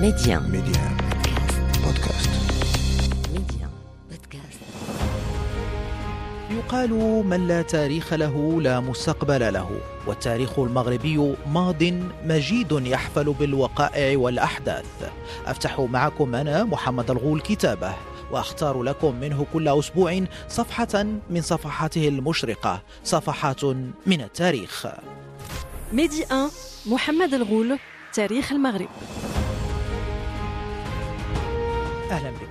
Média. Média. Podcast. Média. Podcast. يقال من لا تاريخ له لا مستقبل له والتاريخ المغربي ماض مجيد يحفل بالوقائع والأحداث أفتح معكم أنا محمد الغول كتابه وأختار لكم منه كل أسبوع صفحة من صفحاته المشرقة صفحات من التاريخ ميدي 1 محمد الغول تاريخ المغرب Ehlen bik.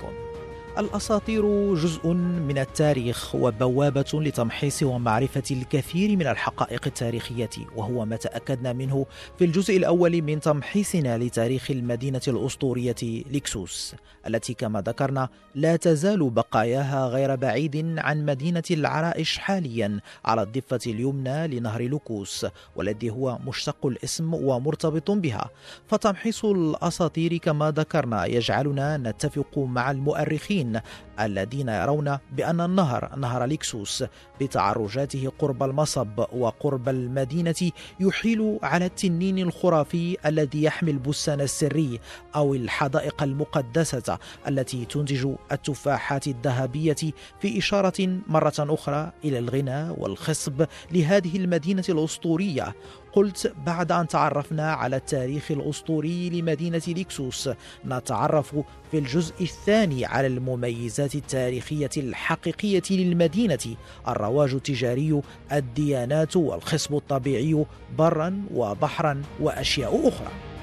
الأساطير جزء من التاريخ وبوابة لتمحيص ومعرفة الكثير من الحقائق التاريخية وهو ما تأكدنا منه في الجزء الأول من تمحيصنا لتاريخ المدينة الأسطورية لكسوس التي كما ذكرنا لا تزال بقاياها غير بعيد عن مدينة العرائش حاليا على الضفة اليمنى لنهر لوكوس والذي هو مشتق الاسم ومرتبط بها. فتمحيص الأساطير كما ذكرنا يجعلنا نتفق مع المؤرخين المسلمين الذين يرون بأن النهر نهر ليكسوس بتعرجاته قرب المصب وقرب المدينة يحيل على التنين الخرافي الذي يحمي البستان السري أو الحدائق المقدسة التي تنتج التفاحات الذهبية في إشارة مرة أخرى إلى الغنى والخصب لهذه المدينة الأسطورية. قلت بعد أن تعرفنا على التاريخ الأسطوري لمدينة ليكسوس نتعرف في الجزء الثاني على المميزات التاريخية الحقيقية للمدينة. الرواج التجاري الديانات والخصب الطبيعي برا وبحرا وأشياء أخرى.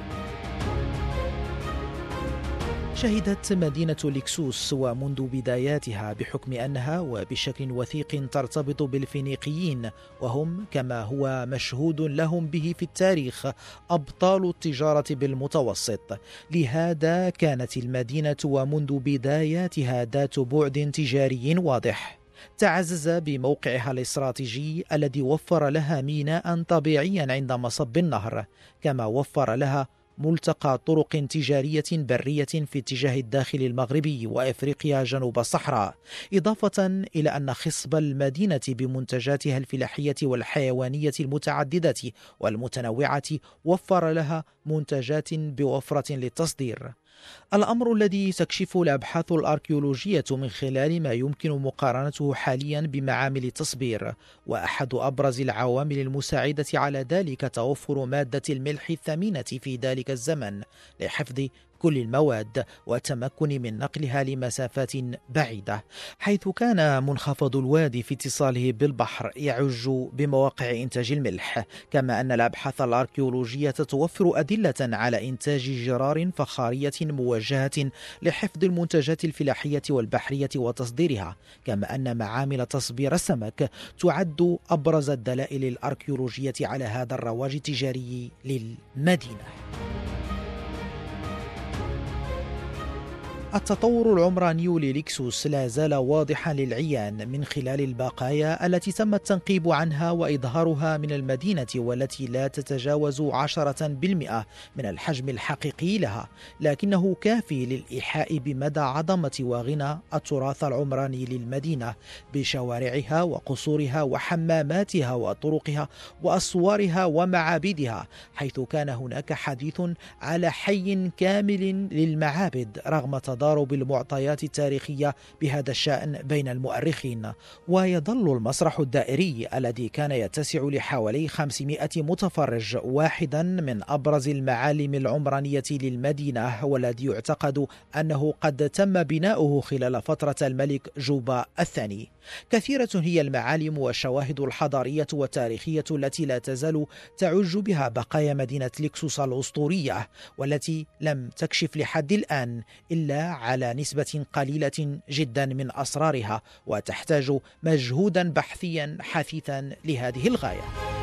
شهدت مدينة لكسوس ومنذ بداياتها بحكم أنها وبشكل وثيق ترتبط بالفينيقيين وهم كما هو مشهود لهم به في التاريخ أبطال التجارة بالمتوسط. لهذا كانت المدينة ومنذ بداياتها ذات بعد تجاري واضح. تعزز بموقعها الاستراتيجي الذي وفر لها ميناء طبيعيا عند مصب النهر كما وفر لها ملتقى طرق تجارية برية في اتجاه الداخل المغربي وإفريقيا جنوب الصحراء، إضافة إلى أن خصب المدينة بمنتجاتها الفلاحية والحيوانية المتعددة والمتنوعة وفر لها منتجات بوفرة للتصدير. الأمر الذي تكشفه الأبحاث الأركيولوجية من خلال ما يمكن مقارنته حاليا بمعامل التصبير وأحد أبرز العوامل المساعدة على ذلك توفر مادة الملح الثمينة في ذلك الزمن لحفظ كل المواد والتمكن من نقلها لمسافات بعيدة حيث كان منخفض الوادي في اتصاله بالبحر يعج بمواقع إنتاج الملح. كما أن الأبحاث الأركيولوجية توفر أدلة على إنتاج جرار فخارية موجهة لحفظ المنتجات الفلاحية والبحرية وتصديرها. كما أن معامل تصبير السمك تعد أبرز الدلائل الأركيولوجية على هذا الرواج التجاري للمدينة. التطور العمراني لليكسوس لا زال واضحا للعيان من خلال البقايا التي تم التنقيب عنها وإظهارها من المدينة والتي لا تتجاوز عشرة بالمئة من الحجم الحقيقي لها لكنه كافي للإيحاء بمدى عظمة وغنى التراث العمراني للمدينة بشوارعها وقصورها وحماماتها وطرقها وأسوارها ومعابدها حيث كان هناك حديث على حي كامل للمعابد رغم تضارب تضارب المعطيات التاريخية بهذا الشأن بين المؤرخين. ويظل المسرح الدائري الذي كان يتسع لحوالي 500 متفرج واحدا من أبرز المعالم العمرانية للمدينة والذي يعتقد أنه قد تم بناؤه خلال فترة الملك جوبا الثاني. كثيرة هي المعالم والشواهد الحضارية والتاريخية التي لا تزال تعج بها بقايا مدينة لكسوس الأسطورية والتي لم تكشف لحد الآن إلا على نسبة قليلة جدا من أسرارها وتحتاج مجهودا بحثيا حثيثا لهذه الغاية.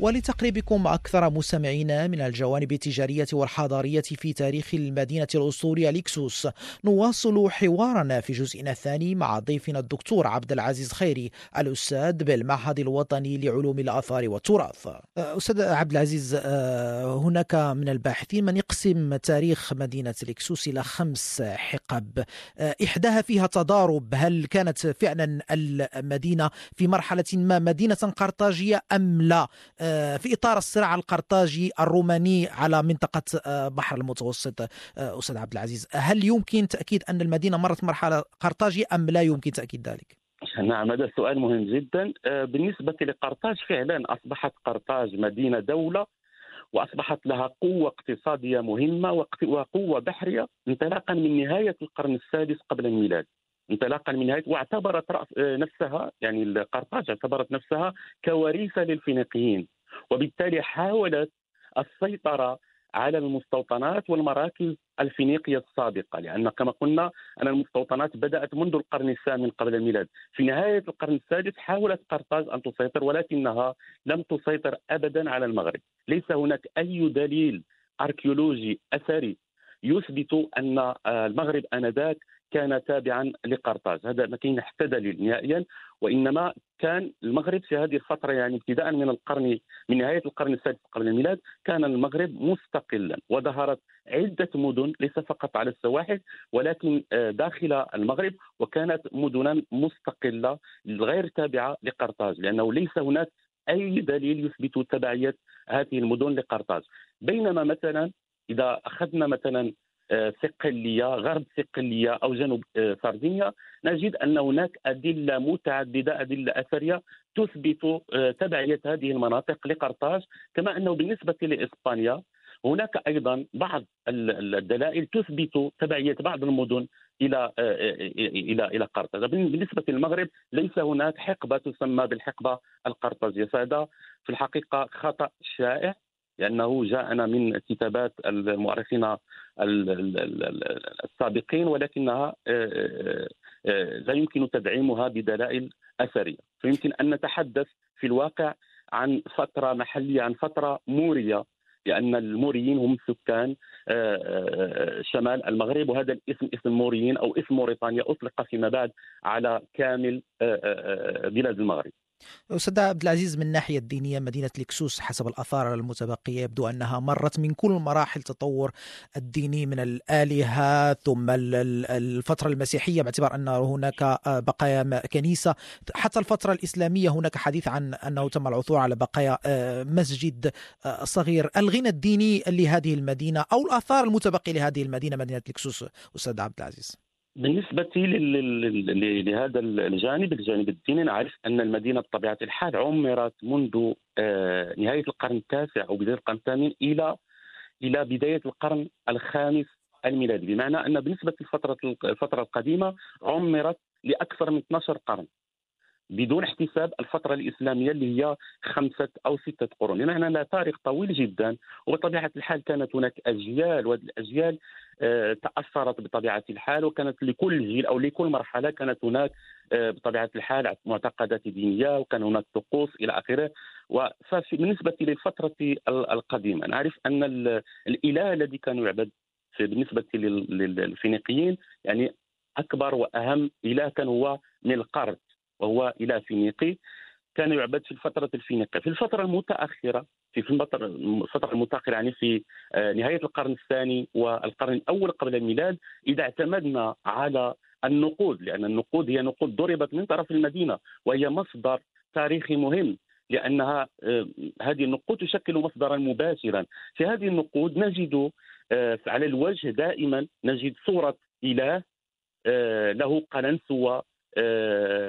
ولتقريبكم أكثر مستمعين من الجوانب التجارية والحضارية في تاريخ المدينة الأسطورية ليكسوس. نواصل حوارنا في جزئنا الثاني مع ضيفنا الدكتور عبد العزيز خيري الأستاذ بالمعهد الوطني لعلوم الآثار والتراث. أستاذ عبد العزيز آه، هناك من الباحثين من يقسم تاريخ مدينة ليكسوس إلى خمس حقب. آه، إحداها فيها تضارب. هل كانت فعلا المدينة في مرحلة ما مدينة قرطاجية أم لا؟ في إطار الصراع القرطاجي الروماني على منطقة آه، بحر المتوسط. آه، أستاذ عبد العزيز هل يمكن تأكيد أن المدينة مرت مرحلة قرطاجية أم لا يمكن تأكيد ذلك؟ نعم هذا سؤال مهم جدا. بالنسبة لقرطاج فعلا أصبحت قرطاج مدينة دولة وأصبحت لها قوة اقتصادية مهمة وقوة بحرية انطلاقا من نهاية القرن السادس قبل الميلاد. انطلاقا من نهاية واعتبرت رأس نفسها يعني قرطاج اعتبرت نفسها كوريثه للفينيقيين. وبالتالي حاولت السيطرة على المستوطنات والمراكز الفينيقية السابقة لأن كما قلنا أن المستوطنات بدأت منذ القرن الثامن قبل الميلاد. في نهاية القرن السادس حاولت قرطاج أن تسيطر ولكنها لم تسيطر ابدا على المغرب. ليس هناك أي دليل أركيولوجي أثري يثبت أن المغرب آنذاك كان تابعا لقرطاج هذا ما كاين حتى دليل نهائيا وإنما كان المغرب في هذه الفترة يعني ابتداء من القرن من نهاية القرن السادس قبل الميلاد كان المغرب مستقلا وظهرت عدة مدن ليس فقط على السواحل ولكن آه، داخل المغرب وكانت مدنا مستقلة غير تابعة لقرطاج لأنه ليس هناك أي دليل يثبت تبعية هذه المدن لقرطاج بينما مثلا إذا أخذنا مثلا صقليه غرب صقليه أو جنوب آه، سردينيا نجد أن هناك أدلة متعددة أدلة أثرية تثبت آه، تبعية هذه المناطق لقرطاج. كما أنه بالنسبة لإسبانيا هناك أيضا بعض الدلائل تثبت تبعية بعض المدن إلى آه، إلى إلى قرطاج. بالنسبة للمغرب ليس هناك حقبة تسمى بالحقبة القرطاجية. فهذا في الحقيقة خطأ شائع. لأنه جاءنا من كتابات المؤرخين السابقين ولكنها آه، آه، آه، لا يمكن تدعيمها بدلائل أثرية، فيمكن أن نتحدث في الواقع عن فترة محلية عن فترة مورية لأن الموريين هم سكان شمال المغرب وهذا الاسم اسم موريين أو اسم موريتانيا أطلق فيما بعد على كامل بلاد المغرب. أستاذ عبد العزيز من الناحية الدينية مدينة لكسوس حسب الآثار المتبقية يبدو أنها مرت من كل مراحل تطور الديني من الآلهة ثم الفترة المسيحية باعتبار أن هناك بقايا كنيسة. حتى الفترة الإسلامية هناك حديث عن أنه تم العثور على بقايا آه، مسجد آه، صغير. الغنى الديني لهذه المدينة أو الآثار المتبقية لهذه المدينة مدينة لكسوس أستاذ عبد العزيز؟ بالنسبة لهذا الجانب الجانب الديني نعرف أن المدينة بطبيعة الحال عمرت منذ آه، نهاية القرن التاسع أو بداية القرن الثامن إلى إلى بداية القرن الخامس الميلادي. بمعنى أن بالنسبة للفترة الفترة القديمة عمرت لأكثر من 12 قرن. بدون احتساب الفترة الإسلامية اللي هي خمسة أو ستة قرون. بمعنى أنها تاريخ طويل جدا وبطبيعة الحال كانت هناك أجيال وهذه الأجيال آه، تأثرت بطبيعة الحال وكانت لكل جيل أو لكل مرحلة كانت هناك آه، بطبيعة الحال معتقدات دينية وكان هناك طقوس إلى آخره. وبالنسبة للفترة القديمة نعرف أن الإله الذي كان يعبد بالنسبة للفينيقيين يعني أكبر وأهم إله كان هو ملقرت وهو إله فينيقي كان يعبد في الفترة الفينيقية. في الفترة المتأخرة في الفترة المتأخرة يعني في آه، نهاية القرن الثاني والقرن الأول قبل الميلاد إذا اعتمدنا على النقود لأن النقود هي نقود ضربت من طرف المدينة وهي مصدر تاريخي مهم لأنها آه، هذه النقود تشكل مصدرا مباشرا. في هذه النقود نجد آه، على الوجه دائما نجد صورة إله له قلنسوة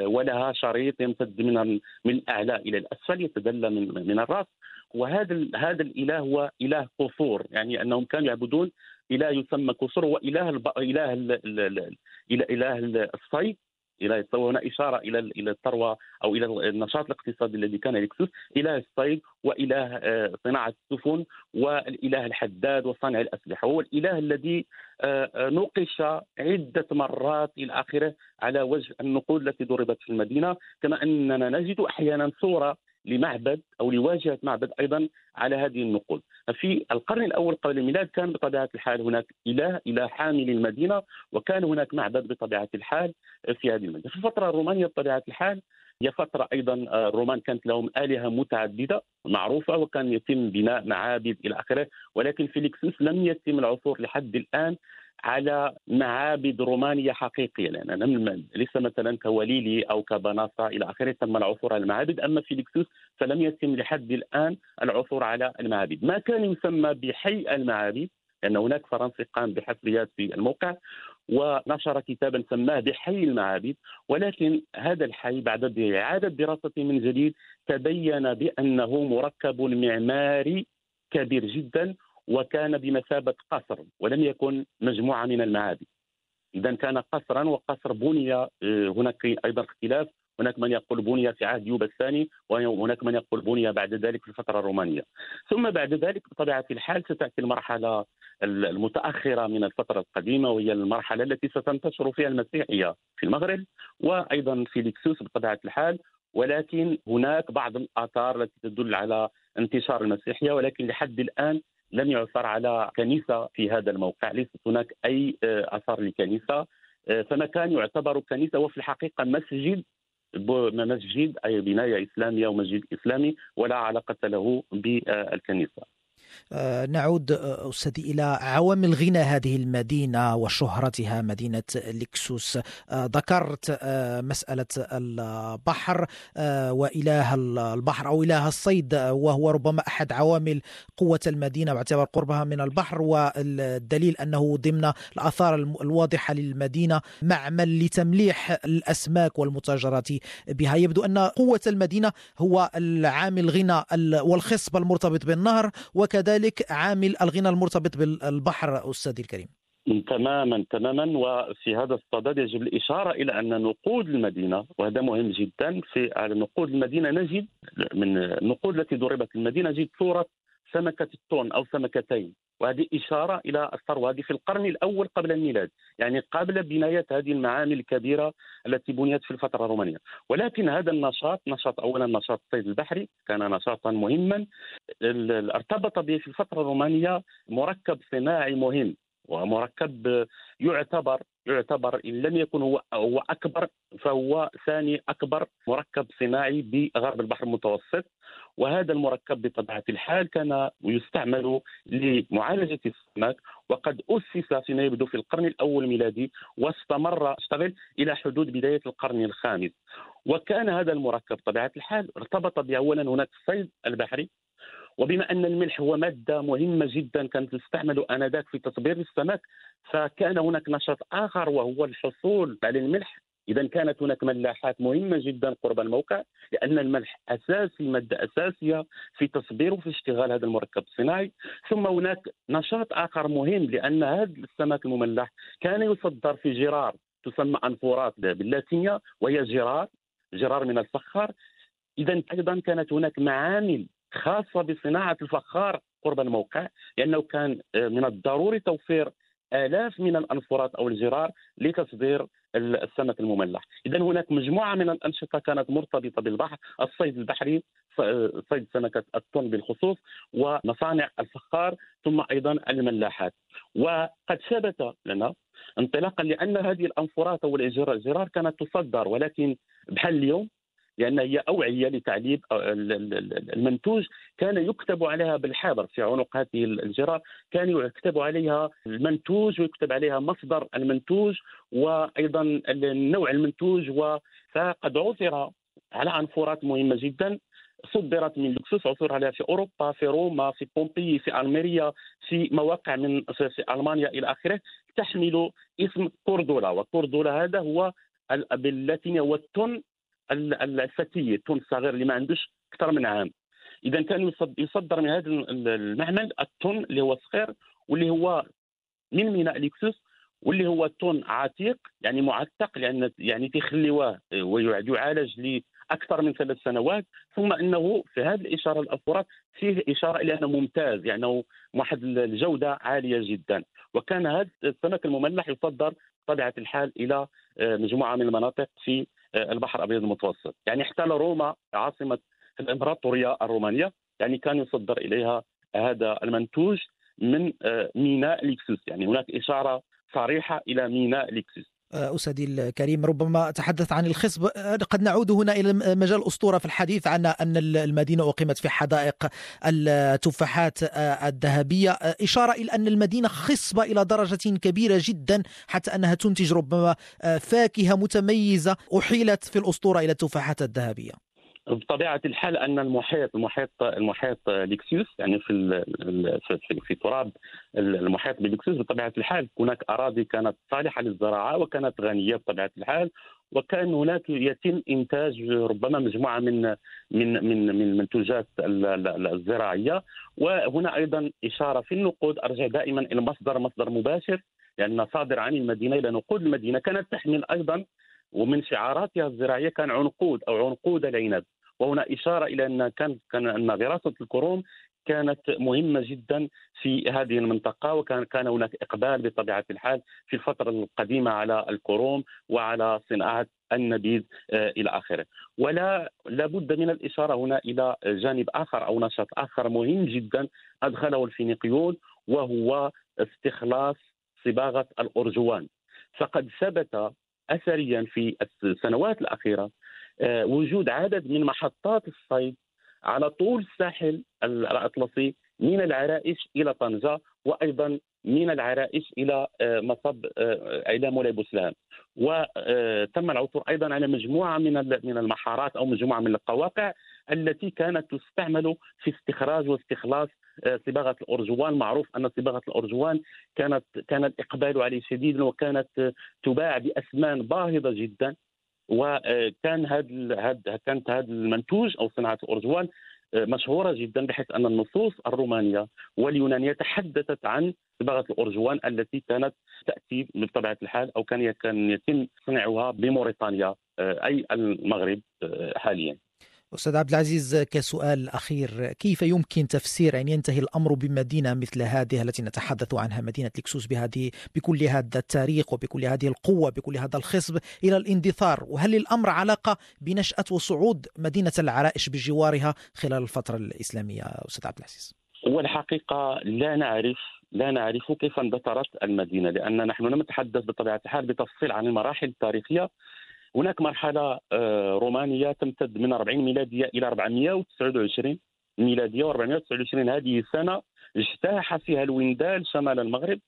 ولها شريط يمتد من من الاعلى إلى الأسفل يتدلى من من الرأس وهذا هذا الإله هو إله قصور يعني أنهم كانوا يعبدون إله يسمى قصور هو إله. إله ال... إله الصيد إلى هنا إشارة إلى إلى الثروة أو إلى النشاط الاقتصادي الذي كان يكسس اله الصيد واله آه، صناعة السفن والإله الحداد وصانع الأسلحة هو الإله الذي آه، آه، نوقش عدة مرات إلى آخره على وجه النقود التي ضربت في المدينة كما أننا نجد أحيانا صورة لمعبد أو لواجهة معبد أيضا على هذه النقود. في القرن الأول قبل الميلاد كان بطبيعة الحال هناك إله إله حامي للمدينه وكان هناك معبد بطبيعة الحال في هذه المدينة. في الفترة الرومانيه بطبيعة الحال هي فترة أيضا الرومان كانت لهم آلهة متعددة معروفة وكان يتم بناء معابد إلى آخره ولكن في ليكسوس لم يتم العثور لحد الآن على معابد رومانية حقيقية لأن ليس مثلا كوليلي أو كبناصة إلى آخره تم العثور على المعابد أما في ليكسوس فلم يتم لحد الآن العثور على المعابد ما كان يسمى بحي المعابد لأن هناك فرنسي قام بحفريات في الموقع ونشر كتابا سماه بحي المعابد ولكن هذا الحي بعد إعادة دراسته من جديد تبين بأنه مركب معماري كبير جدا وكان بمثابة قصر ولم يكن مجموعة من المعابد. إذا كان قصرا وقصر بني آه، هناك أيضا اختلاف. هناك من يقول بني في عهد يوبا الثاني وهناك من يقول بني بعد ذلك في الفترة الرومانية. ثم بعد ذلك بطبيعة الحال ستأتي المرحلة المتأخرة من الفترة القديمة وهي المرحلة التي ستنتشر فيها المسيحية في المغرب وأيضا في ليكسوس بطبيعة الحال. ولكن هناك بعض الآثار التي تدل على انتشار المسيحية ولكن لحد الآن لم يعثر على كنيسة في هذا الموقع. ليست هناك أي آه، آثار لكنيسة. آه، فمكان يعتبر كنيسة وفي الحقيقة مسجد مسجد أي بناية إسلامية ومسجد إسلامي ولا علاقة له بالكنيسة. نعود آه، أستاذي إلى عوامل غنى هذه المدينة وشهرتها مدينة لكسوس آه، ذكرت مسألة البحر وإله البحر أو إله الصيد وهو ربما أحد عوامل قوة المدينة باعتبار قربها من البحر والدليل أنه ضمن الآثار الواضحة للمدينة معمل لتمليح الأسماك والمتاجرات بها. يبدو أن قوة المدينة هو العامل الغنى والخصب المرتبط بالنهر وكذلك كذلك عامل الغنى المرتبط بالبحر أستاذي الكريم. تماما تماما. وفي هذا الصدد يجب الإشارة إلى أن نقود المدينة وهذا مهم جدا في على نقود المدينة نجد من النقود التي ضربت المدينة نجد صورة سمكة التون أو سمكتين. وهذه إشارة إلى الثروة. هذه في القرن الأول قبل الميلاد. يعني قبل بناية هذه المعامل الكبيرة التي بنيت في الفترة الرومانية. ولكن هذا النشاط نشاط أولا نشاط الصيد البحري كان نشاطا مهما. ارتبط به في الفترة الرومانية مركب صناعي مهم. ومركب يعتبر يعتبر إن لم يكن هو هو أكبر فهو ثاني أكبر مركب صناعي بغرب البحر المتوسط. وهذا المركب بطبيعة الحال كان يستعمل لمعالجة السمك وقد أسس فيما يبدو في القرن الأول الميلادي واستمر اشتغل إلى حدود بداية القرن الخامس. وكان هذا المركب بطبيعة الحال ارتبط باولا هناك الصيد البحري. وبما أن الملح هو مادة مهمة جدا كانت تستعمل آنذاك في تصبير السمك فكان هناك نشاط آخر وهو الحصول. على الملح اذا كانت هناك ملاحات مهمة جدا قرب الموقع لأن الملح أساسي مادة أساسية في تصبير وفي اشتغال هذا المركب الصناعي ثم هناك نشاط آخر مهم لأن هذا السمك المملح كان يصدر في جرار تسمى أنفورات باللاتينية وهي جرار جرار من الفخار اذا أيضا كانت هناك معامل خاصة بصناعة الفخار قرب الموقع لأنه كان آه، من الضروري توفير آلاف من الأنفورات أو الجرار لتصدير السمك المملح إذا هناك مجموعة من الأنشطة كانت مرتبطة بالبحر الصيد البحري آه، صيد سمكة التون بالخصوص ومصانع الفخار ثم أيضا الملاحات. وقد ثبت لنا انطلاقا لأن هذه الأنفورات أو الجرار كانت تصدر ولكن بحال اليوم لأن هي أوعية لتعليب المنتوج. كان يكتب عليها بالحبر في عنق هذه الجرار كان يكتب عليها المنتوج ويكتب عليها مصدر المنتوج وأيضا نوع المنتوج. فقد عثر على عنفورات مهمة جدا. صدرت من لوكسوس عثر عليها في أوروبا في روما في بومبي في ألميريا في مواقع من في ألمانيا إلى آخره تحمل اسم كوردولا. وكوردولا هذا هو باللاتينية هو التون الفتيه التون الصغير اللي ما عندوش أكثر من عام. إذا كان يصدر من هذا المعمل التون اللي هو صغير واللي هو من ميناء ليكسوس واللي هو تون عتيق يعني معتق لأن يعني تيخليوه ويعالج لأكثر من ثلاث سنوات. ثم إنه في هذه الإشارة الافورات فيه إشارة إلى أنه ممتاز يعني واحد الجودة عالية جدا. وكان هذا السمك المملح يصدر بطبيعة الحال إلى آه، مجموعة من المناطق في آه، البحر الأبيض المتوسط. يعني احتل روما عاصمة الإمبراطورية الرومانية يعني كان يصدر إليها هذا المنتوج من آه، ميناء ليكسوس. يعني هناك إشارة صريحة إلى ميناء ليكسوس. أستاذي الكريم ربما تحدث عن الخصب. قد نعود هنا إلى مجال الأسطورة في الحديث عن أن المدينة أقيمت في حدائق التفاحات الذهبية. إشارة إلى أن المدينة خصبة إلى درجة كبيرة جدا حتى أنها تنتج ربما فاكهة متميزة أحيلت في الأسطورة إلى التفاحات الذهبية. بطبيعة الحال أن المحيط المحيط المحيط ليكسيوس يعني في في, في تراب المحيط بليكسيوس بطبيعة الحال هناك أراضي كانت صالحة للزراعة وكانت غنية بطبيعة الحال وكان هناك يتم إنتاج ربما مجموعة من من من من المنتوجات الزراعية وهنا أيضا إشارة في النقود أرجع دائما إلى مصدر مصدر مباشر لأن يعني صادر عن المدينة إلى نقود المدينة كانت تحمل أيضا ومن شعاراتها الزراعية كان عنقود أو عنقود العنب وهنا إشارة إلى أن كان أن دراسة الكروم كانت مهمة جدا في هذه المنطقة وكان كان هناك إقبال بطبيعة الحال في الفترة القديمة على الكروم وعلى صناعة النبيذ آه، إلى آخره. ولا لابد من الإشارة هنا إلى جانب آخر أو نشاط آخر مهم جدا أدخله الفينيقيون وهو استخلاص صباغة الأرجوان. فقد ثبت اثريا في السنوات الأخيرة وجود عدد من محطات الصيد على طول الساحل الأطلسي من العرائش إلى طنجة وأيضا من العرائش إلى آه، مصب آه، إلى مولاي بوسلام وتم العثور أيضا على مجموعة من من المحارات أو مجموعة من القواقع التي كانت تستعمل في استخراج واستخلاص صباغة الأرجوان. معروف أن صباغة الأرجوان كانت كان الإقبال عليه شديد وكانت تباع باثمان باهظة جدا. وكان هذا كانت هذا المنتوج أو صناعة الارجوان آه، مشهورة جدا بحيث أن النصوص الرومانية واليونانية تحدثت عن صباغة الارجوان التي كانت تأتي بطبيعة الحال أو كان كان يتم صنعها بموريتانيا آه، أي المغرب آه، حاليا. أستاذ عبد العزيز كسؤال أخير. كيف يمكن تفسير أن ينتهي الأمر بمدينة مثل هذه التي نتحدث عنها مدينة لكسوس بهذه بكل هذا التاريخ وبكل هذه القوة بكل هذا الخصب إلى الاندثار؟ وهل الأمر علاقة بنشأة وصعود مدينة العرائش بجوارها خلال الفترة الإسلامية أستاذ عبد العزيز؟ هو الحقيقة لا نعرف لا نعرف كيف اندثرت المدينة لأن نحن لم نتحدث بطبيعة الحال بتفصيل عن المراحل التاريخية. هناك مرحلة آه، رومانية تمتد من 40 ميلادية إلى 429 ميلادية و429 هذه سنه اجتاح فيها الوندال شمال المغرب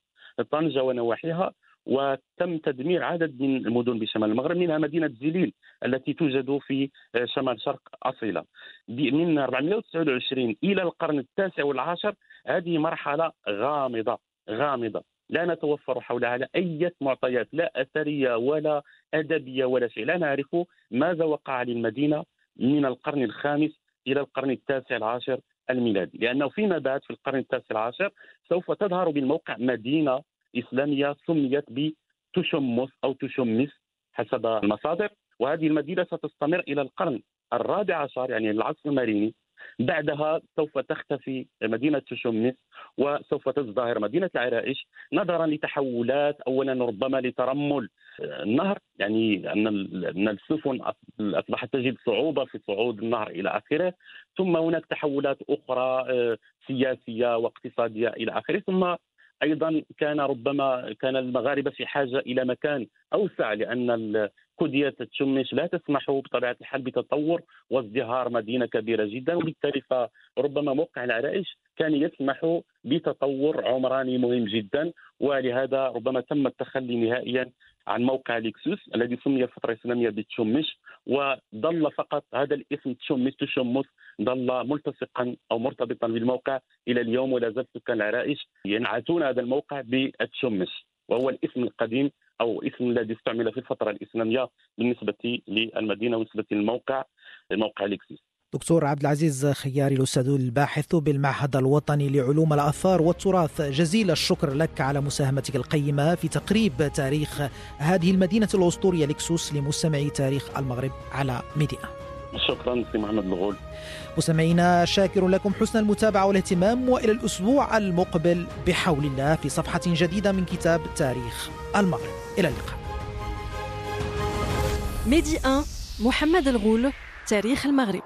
طنجة ونواحيها وتم تدمير عدد من المدن بشمال المغرب منها مدينة زليل التي توجد في آه، شمال شرق أصيلة. من 429 إلى القرن التاسع والعاشر هذه مرحلة غامضة غامضة. لا نتوفر حولها لا أي معطيات لا أثرية ولا أدبية ولا شيء. لا نعرف ماذا وقع للمدينة من القرن الخامس إلى القرن التاسع العاشر الميلادي. لأنه فيما بعد في القرن التاسع العاشر سوف تظهر بالموقع مدينة إسلامية سميت بتشمس أو تشمس حسب المصادر. وهذه المدينة ستستمر إلى القرن الرابع عشر يعني العصر الماريني. بعدها سوف تختفي مدينة تشمس وسوف تزدهر مدينة العرائش نظرا لتحولات أولا ربما لترمل. النهر يعني أن السفن أصبحت تجد صعوبة في صعود النهر إلى آخره. ثم هناك تحولات أخرى آه، سياسية واقتصادية إلى آخره. ثم أيضا كان ربما كان المغاربة في حاجة إلى مكان أوسع لأن كودية تشمش لا تسمح بطبيعة الحال بتطور وازدهار مدينة كبيرة جدا. وبالتالي فربما موقع العرائش كان يسمح بتطور عمراني مهم جدا. ولهذا ربما تم التخلي نهائيا عن موقع ليكسوس الذي سمي الفترة الاسلاميه بتشمش. وظل فقط هذا الاسم تشمش تشمس ظل ملتصقا أو مرتبطا بالموقع إلى اليوم ولا زال سكان العرائش ينعتون هذا الموقع بتشمش وهو الاسم القديم أو اسم الذي استعمل في الفترة الإسلامية بالنسبة للمدينة ونسبة للموقع موقع ليكسوس دكتور عبد العزيز خياري الأستاذ الباحث بالمعهد الوطني لعلوم الآثار والتراث جزيل الشكر لك على مساهمتك القيمة في تقريب تاريخ هذه المدينة الأسطورية لكسوس لمستمعي تاريخ المغرب على ميديا. شكرا سي محمد الغول. مستمعينا شاكر لكم حسن المتابعة والاهتمام وإلى الأسبوع المقبل بحول الله في صفحة جديدة من كتاب تاريخ المغرب. إلى اللقاء. ميدي 1 محمد الغول تاريخ المغرب